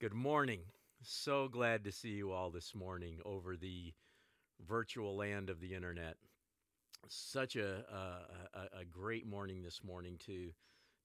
Good morning. So glad to see you all this morning over the virtual land of the internet. Such a, a, a great morning this morning to,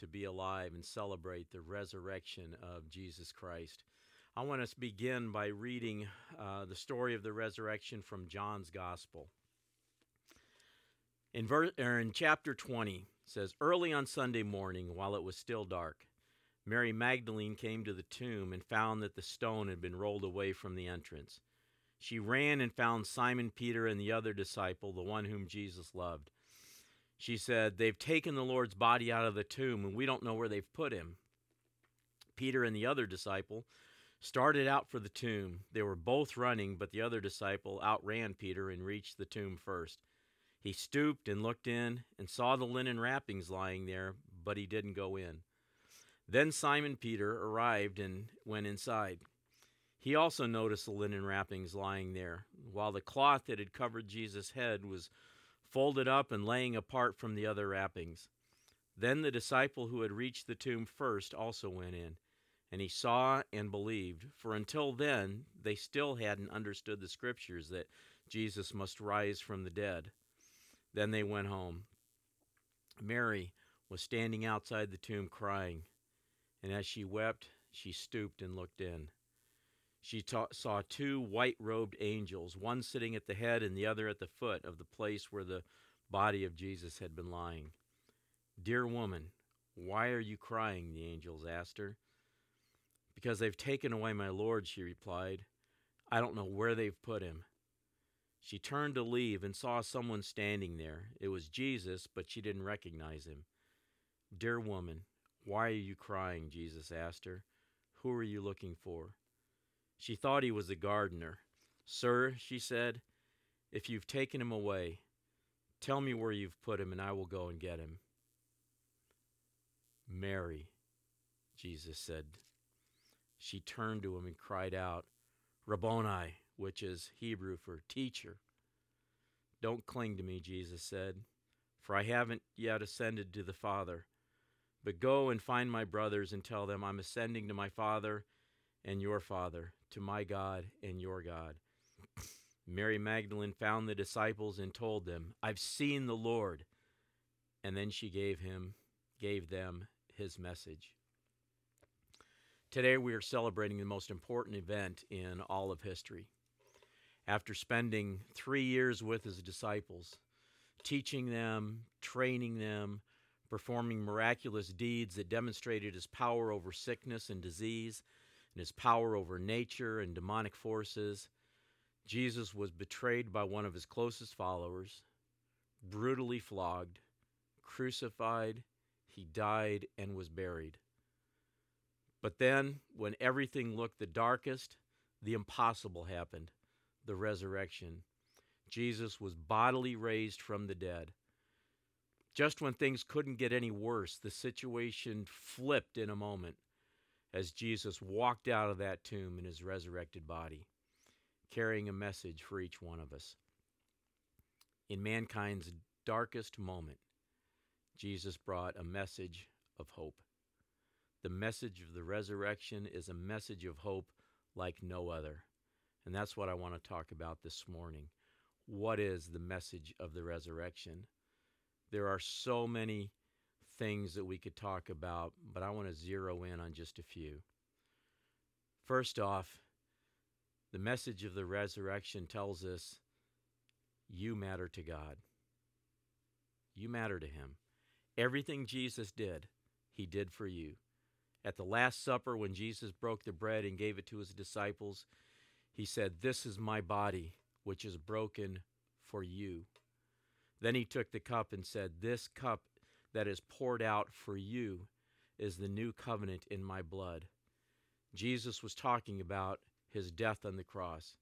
to be alive and celebrate the resurrection of Jesus Christ. I want us to begin by reading uh, the story of the resurrection from John's Gospel. In, ver- in chapter 20, says, Early on Sunday morning, while it was still dark, Mary Magdalene came to the tomb and found that the stone had been rolled away from the entrance. She ran and found Simon Peter and the other disciple, the one whom Jesus loved. She said, They've taken the Lord's body out of the tomb, and we don't know where they've put him. Peter and the other disciple started out for the tomb. They were both running, but the other disciple outran Peter and reached the tomb first. He stooped and looked in and saw the linen wrappings lying there, but he didn't go in. Then Simon Peter arrived and went inside. He also noticed the linen wrappings lying there, while the cloth that had covered Jesus' head was folded up and laying apart from the other wrappings. Then the disciple who had reached the tomb first also went in, and he saw and believed, for until then they still hadn't understood the scriptures that Jesus must rise from the dead. Then they went home. Mary was standing outside the tomb crying and as she wept, she stooped and looked in. She ta- saw two white robed angels, one sitting at the head and the other at the foot of the place where the body of Jesus had been lying. Dear woman, why are you crying? the angels asked her. Because they've taken away my Lord, she replied. I don't know where they've put him. She turned to leave and saw someone standing there. It was Jesus, but she didn't recognize him. Dear woman, why are you crying? Jesus asked her. Who are you looking for? She thought he was the gardener. Sir, she said, if you've taken him away, tell me where you've put him, and I will go and get him. Mary, Jesus said. She turned to him and cried out, Rabboni, which is Hebrew for teacher. Don't cling to me, Jesus said, for I haven't yet ascended to the Father. But go and find my brothers and tell them I'm ascending to my Father and your Father, to my God and your God. Mary Magdalene found the disciples and told them, I've seen the Lord. And then she gave him, gave them his message. Today we are celebrating the most important event in all of history. After spending three years with his disciples, teaching them, training them, performing miraculous deeds that demonstrated his power over sickness and disease and his power over nature and demonic forces. Jesus was betrayed by one of his closest followers, brutally flogged, crucified, he died, and was buried. But then, when everything looked the darkest, the impossible happened the resurrection. Jesus was bodily raised from the dead. Just when things couldn't get any worse, the situation flipped in a moment as Jesus walked out of that tomb in his resurrected body, carrying a message for each one of us. In mankind's darkest moment, Jesus brought a message of hope. The message of the resurrection is a message of hope like no other. And that's what I want to talk about this morning. What is the message of the resurrection? There are so many things that we could talk about, but I want to zero in on just a few. First off, the message of the resurrection tells us you matter to God. You matter to Him. Everything Jesus did, He did for you. At the Last Supper, when Jesus broke the bread and gave it to His disciples, He said, This is my body, which is broken for you. Then he took the cup and said, This cup that is poured out for you is the new covenant in my blood. Jesus was talking about his death on the cross.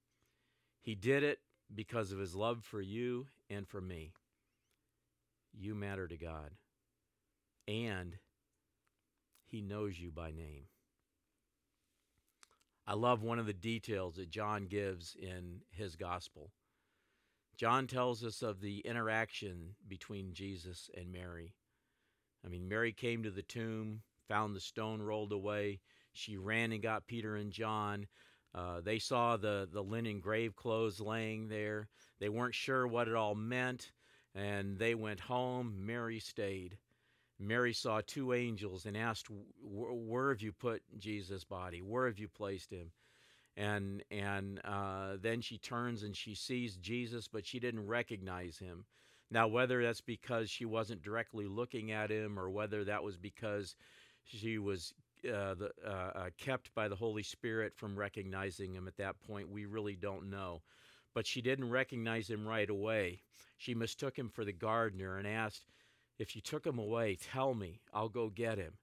He did it because of his love for you and for me. You matter to God. And he knows you by name. I love one of the details that John gives in his gospel. John tells us of the interaction between Jesus and Mary. I mean, Mary came to the tomb, found the stone rolled away. She ran and got Peter and John. Uh, they saw the, the linen grave clothes laying there. They weren't sure what it all meant, and they went home. Mary stayed. Mary saw two angels and asked, Where have you put Jesus' body? Where have you placed him? And, and uh, then she turns and she sees Jesus, but she didn't recognize him. Now, whether that's because she wasn't directly looking at him or whether that was because she was uh, the, uh, uh, kept by the Holy Spirit from recognizing him at that point, we really don't know. But she didn't recognize him right away. She mistook him for the gardener and asked, If you took him away, tell me, I'll go get him.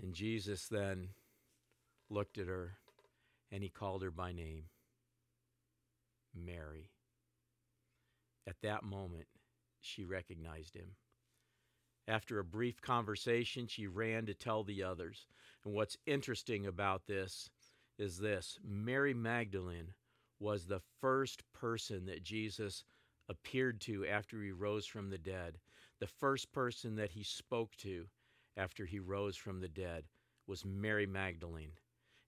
And Jesus then looked at her and he called her by name Mary. At that moment, she recognized him. After a brief conversation, she ran to tell the others. And what's interesting about this is this Mary Magdalene was the first person that Jesus appeared to after he rose from the dead. The first person that he spoke to after he rose from the dead was Mary Magdalene.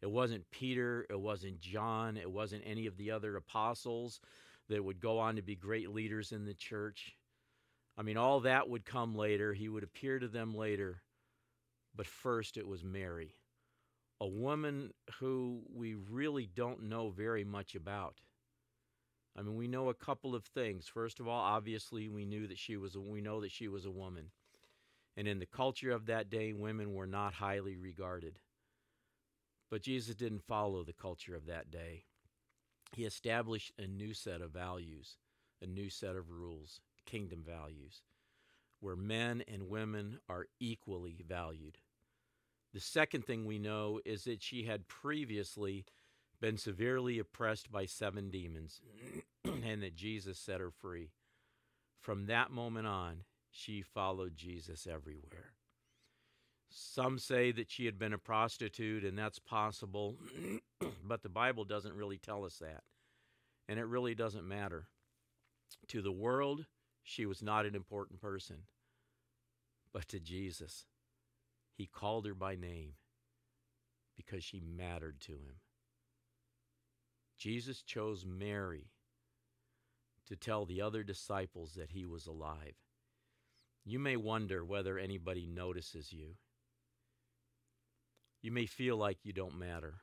It wasn't Peter, it wasn't John, it wasn't any of the other apostles that would go on to be great leaders in the church. I mean, all that would come later. He would appear to them later. But first, it was Mary, a woman who we really don't know very much about. I mean, we know a couple of things. First of all, obviously, we knew that she was a, we know that she was a woman. And in the culture of that day, women were not highly regarded. But Jesus didn't follow the culture of that day. He established a new set of values, a new set of rules kingdom values, where men and women are equally valued. The second thing we know is that she had previously been severely oppressed by seven demons and that Jesus set her free. From that moment on, she followed Jesus everywhere. Some say that she had been a prostitute, and that's possible, but the Bible doesn't really tell us that. And it really doesn't matter. To the world, she was not an important person. But to Jesus, he called her by name because she mattered to him. Jesus chose Mary to tell the other disciples that he was alive. You may wonder whether anybody notices you. You may feel like you don't matter.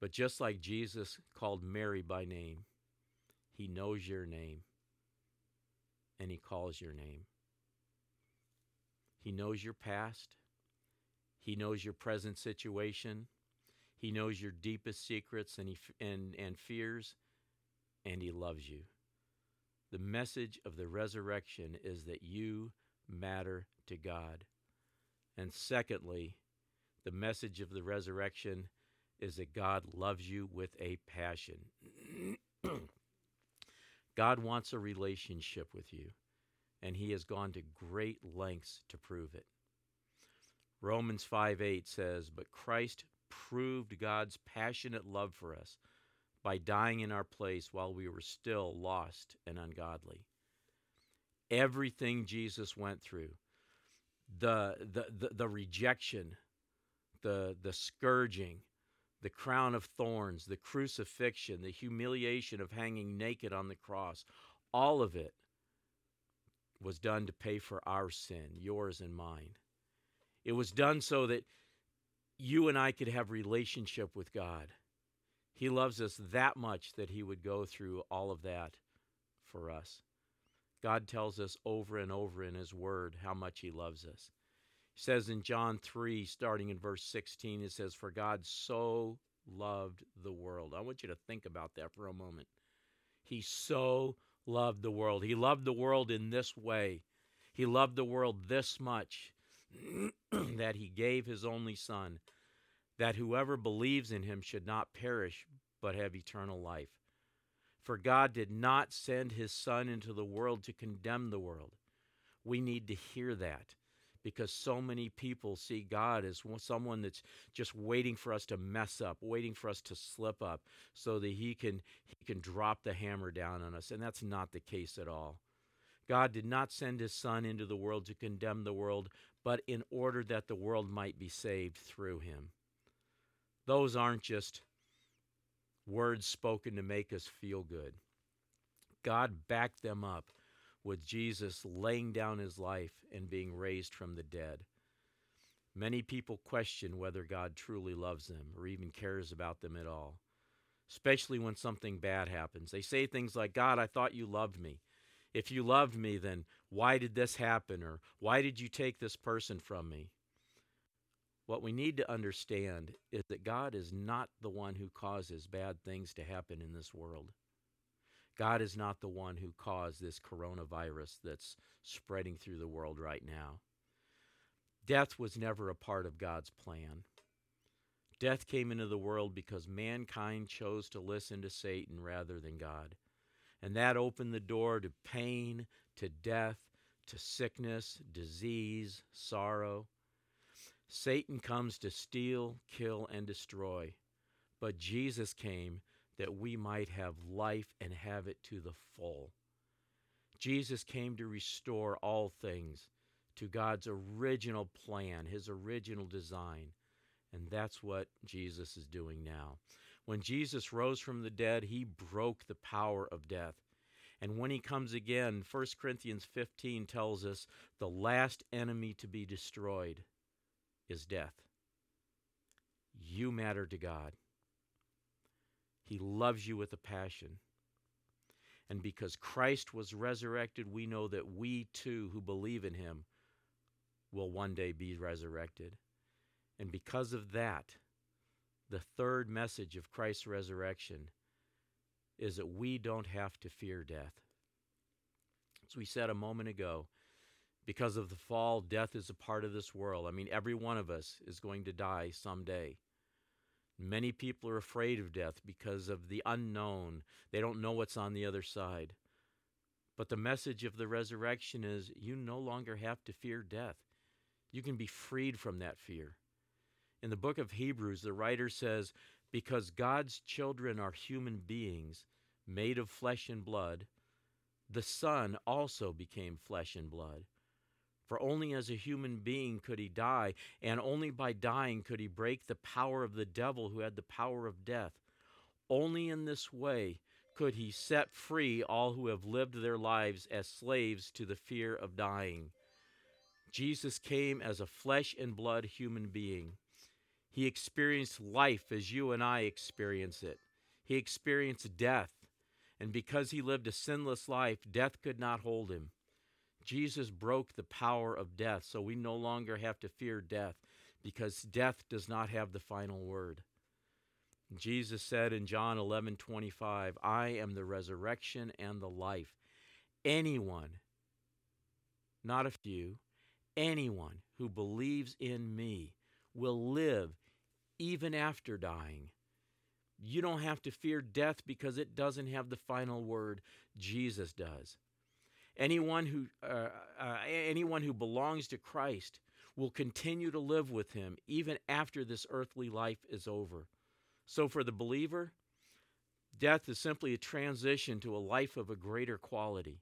But just like Jesus called Mary by name, he knows your name and He calls your name. He knows your past, He knows your present situation, He knows your deepest secrets and, he, and, and fears, and He loves you. The message of the resurrection is that you matter to God. And secondly, the message of the resurrection is that God loves you with a passion. God wants a relationship with you, and He has gone to great lengths to prove it. Romans 5 8 says, But Christ proved God's passionate love for us by dying in our place while we were still lost and ungodly. Everything Jesus went through, the, the, the, rejection, the, the scourging, the crown of thorns, the crucifixion, the humiliation of hanging naked on the cross, all of it was done to pay for our sin, yours and mine. It was done so that you and I could have relationship with God. He loves us that much that he would go through all of that for us. God tells us over and over in his word how much he loves us He says in John 3, starting in verse 16, it says, For God so loved the world. I want you to think about that for a moment. He so loved the world. He loved the world in this way. He loved the world this much that he gave his only Son, that whoever believes in him should not perish, but have eternal life. For God did not send his Son into the world to condemn the world. We need to hear that because so many people see God as someone that's just waiting for us to mess up, waiting for us to slip up so that he can he can drop the hammer down on us and that's not the case at all. God did not send his son into the world to condemn the world, but in order that the world might be saved through him. Those aren't just words spoken to make us feel good. God backed them up with Jesus laying down his life and being raised from the dead. Many people question whether God truly loves them or even cares about them at all, especially when something bad happens. They say things like, God, I thought you loved me. If you loved me, then why did this happen? Or why did you take this person from me? What we need to understand is that God is not the one who causes bad things to happen in this world. God is not the one who caused this coronavirus that's spreading through the world right now. Death was never a part of God's plan. Death came into the world because mankind chose to listen to Satan rather than God. And that opened the door to pain, to death, to sickness, disease, sorrow. Satan comes to steal, kill, and destroy. But Jesus came that we might have life and have it to the full. Jesus came to restore all things to God's original plan, his original design. And that's what Jesus is doing now. When Jesus rose from the dead, he broke the power of death. And when he comes again, 1 Corinthians 15 tells us the last enemy to be destroyed is death. You matter to God. He loves you with a passion. And because Christ was resurrected, we know that we too, who believe in him, will one day be resurrected. And because of that, the third message of Christ's resurrection is that we don't have to fear death. As we said a moment ago, because of the fall, death is a part of this world. I mean, every one of us is going to die someday. Many people are afraid of death because of the unknown. They don't know what's on the other side. But the message of the resurrection is you no longer have to fear death. You can be freed from that fear. In the book of Hebrews, the writer says, Because God's children are human beings made of flesh and blood, the Son also became flesh and blood. For only as a human being could he die, and only by dying could he break the power of the devil who had the power of death. Only in this way could he set free all who have lived their lives as slaves to the fear of dying. Jesus came as a flesh and blood human being. He experienced life as you and I experience it. He experienced death, and because he lived a sinless life, death could not hold him. Jesus broke the power of death, so we no longer have to fear death because death does not have the final word. Jesus said in John 11 25, I am the resurrection and the life. Anyone, not a few, anyone who believes in me will live even after dying. You don't have to fear death because it doesn't have the final word. Jesus does. Anyone who, uh, uh, anyone who belongs to Christ will continue to live with him even after this earthly life is over. So for the believer, death is simply a transition to a life of a greater quality.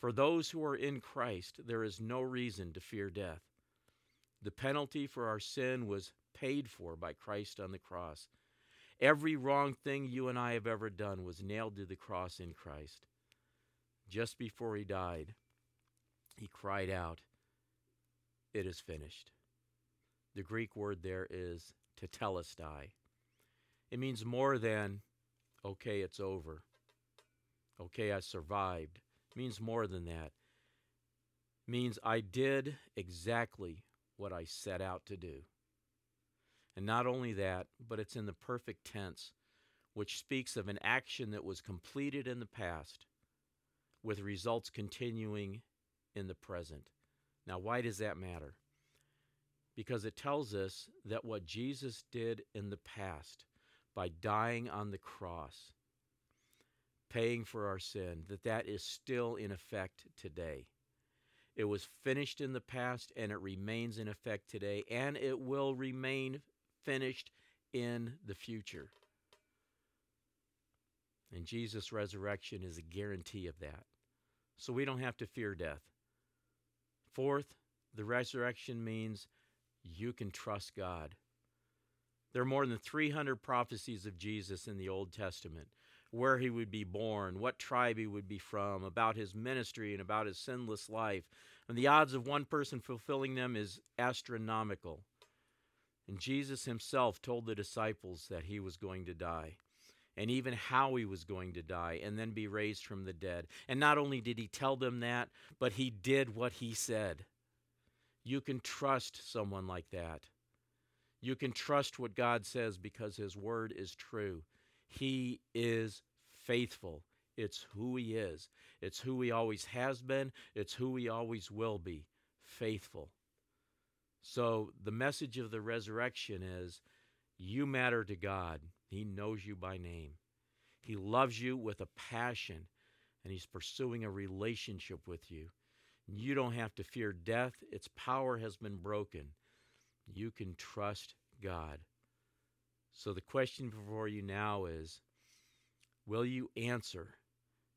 For those who are in Christ, there is no reason to fear death. The penalty for our sin was paid for by Christ on the cross. Every wrong thing you and I have ever done was nailed to the cross in Christ just before he died, he cried out, It is finished. The Greek word there is tetelestai. It means more than, okay, it's over. Okay, I survived. It means more than that. It means I did exactly what I set out to do. And not only that, but it's in the perfect tense, which speaks of an action that was completed in the past with results continuing in the present. Now, why does that matter? Because it tells us that what Jesus did in the past by dying on the cross, paying for our sin, that that is still in effect today. It was finished in the past and it remains in effect today, and it will remain finished in the future. And Jesus' resurrection is a guarantee of that. So we don't have to fear death. Fourth, the resurrection means you can trust God. There are more than 300 prophecies of Jesus in the Old Testament where he would be born, what tribe he would be from, about his ministry, and about his sinless life. And the odds of one person fulfilling them is astronomical. And Jesus himself told the disciples that he was going to die, and even how he was going to die, and then be raised from the dead. And not only did he tell them that, but he did what he said. You can trust someone like that. You can trust what God says because his word is true. He is faithful. It's who he is. It's who he always has been. It's who he always will be. Faithful. So the message of the resurrection is you matter to God. He knows you by name. He loves you with a passion, and He's pursuing a relationship with you. You don't have to fear death, its power has been broken. You can trust God. So the question before you now is Will you answer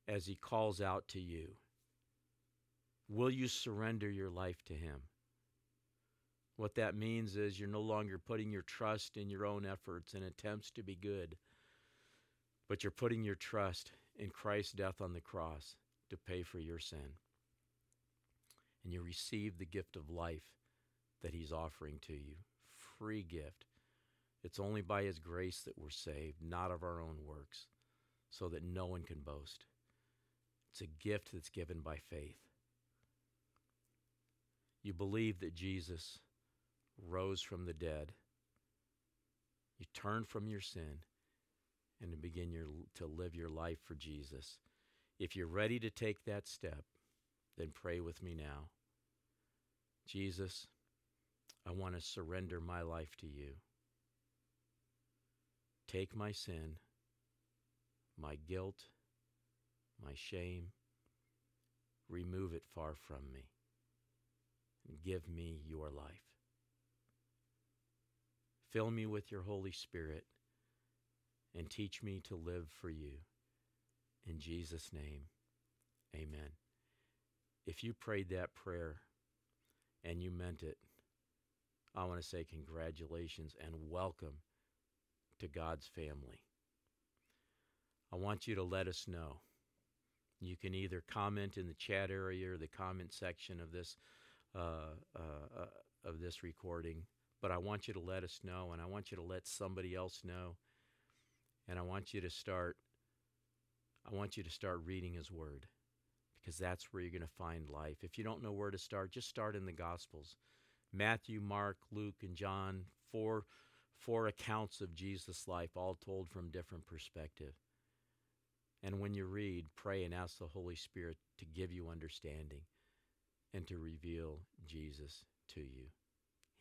as He calls out to you? Will you surrender your life to Him? What that means is you're no longer putting your trust in your own efforts and attempts to be good, but you're putting your trust in Christ's death on the cross to pay for your sin. And you receive the gift of life that He's offering to you. Free gift. It's only by His grace that we're saved, not of our own works, so that no one can boast. It's a gift that's given by faith. You believe that Jesus rose from the dead. You turn from your sin and to begin your, to live your life for Jesus. If you're ready to take that step, then pray with me now. Jesus, I want to surrender my life to you. Take my sin, my guilt, my shame, remove it far from me, and give me your life. Fill me with your Holy Spirit and teach me to live for you. In Jesus' name, amen. If you prayed that prayer and you meant it, I want to say congratulations and welcome to God's family. I want you to let us know. You can either comment in the chat area or the comment section of this uh, uh, uh, of this recording but I want you to let us know, and I want you to let somebody else know, and I want you to start. I want you to start reading His Word, because that's where you're going to find life. If you don't know where to start, just start in the Gospels, Matthew, Mark, Luke, and John. Four four accounts of Jesus' life, all told from different perspective. And when you read, pray and ask the Holy Spirit to give you understanding and to reveal Jesus to you.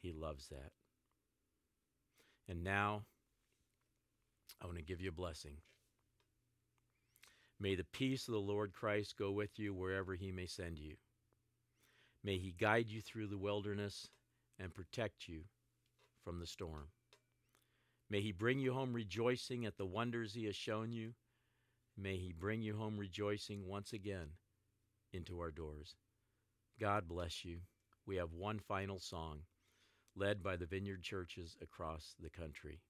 He loves that. And now, I want to give you a blessing. May the peace of the Lord Christ go with you wherever he may send you. May he guide you through the wilderness and protect you from the storm. May he bring you home rejoicing at the wonders he has shown you. May he bring you home rejoicing once again into our doors. God bless you. We have one final song led by the vineyard churches across the country.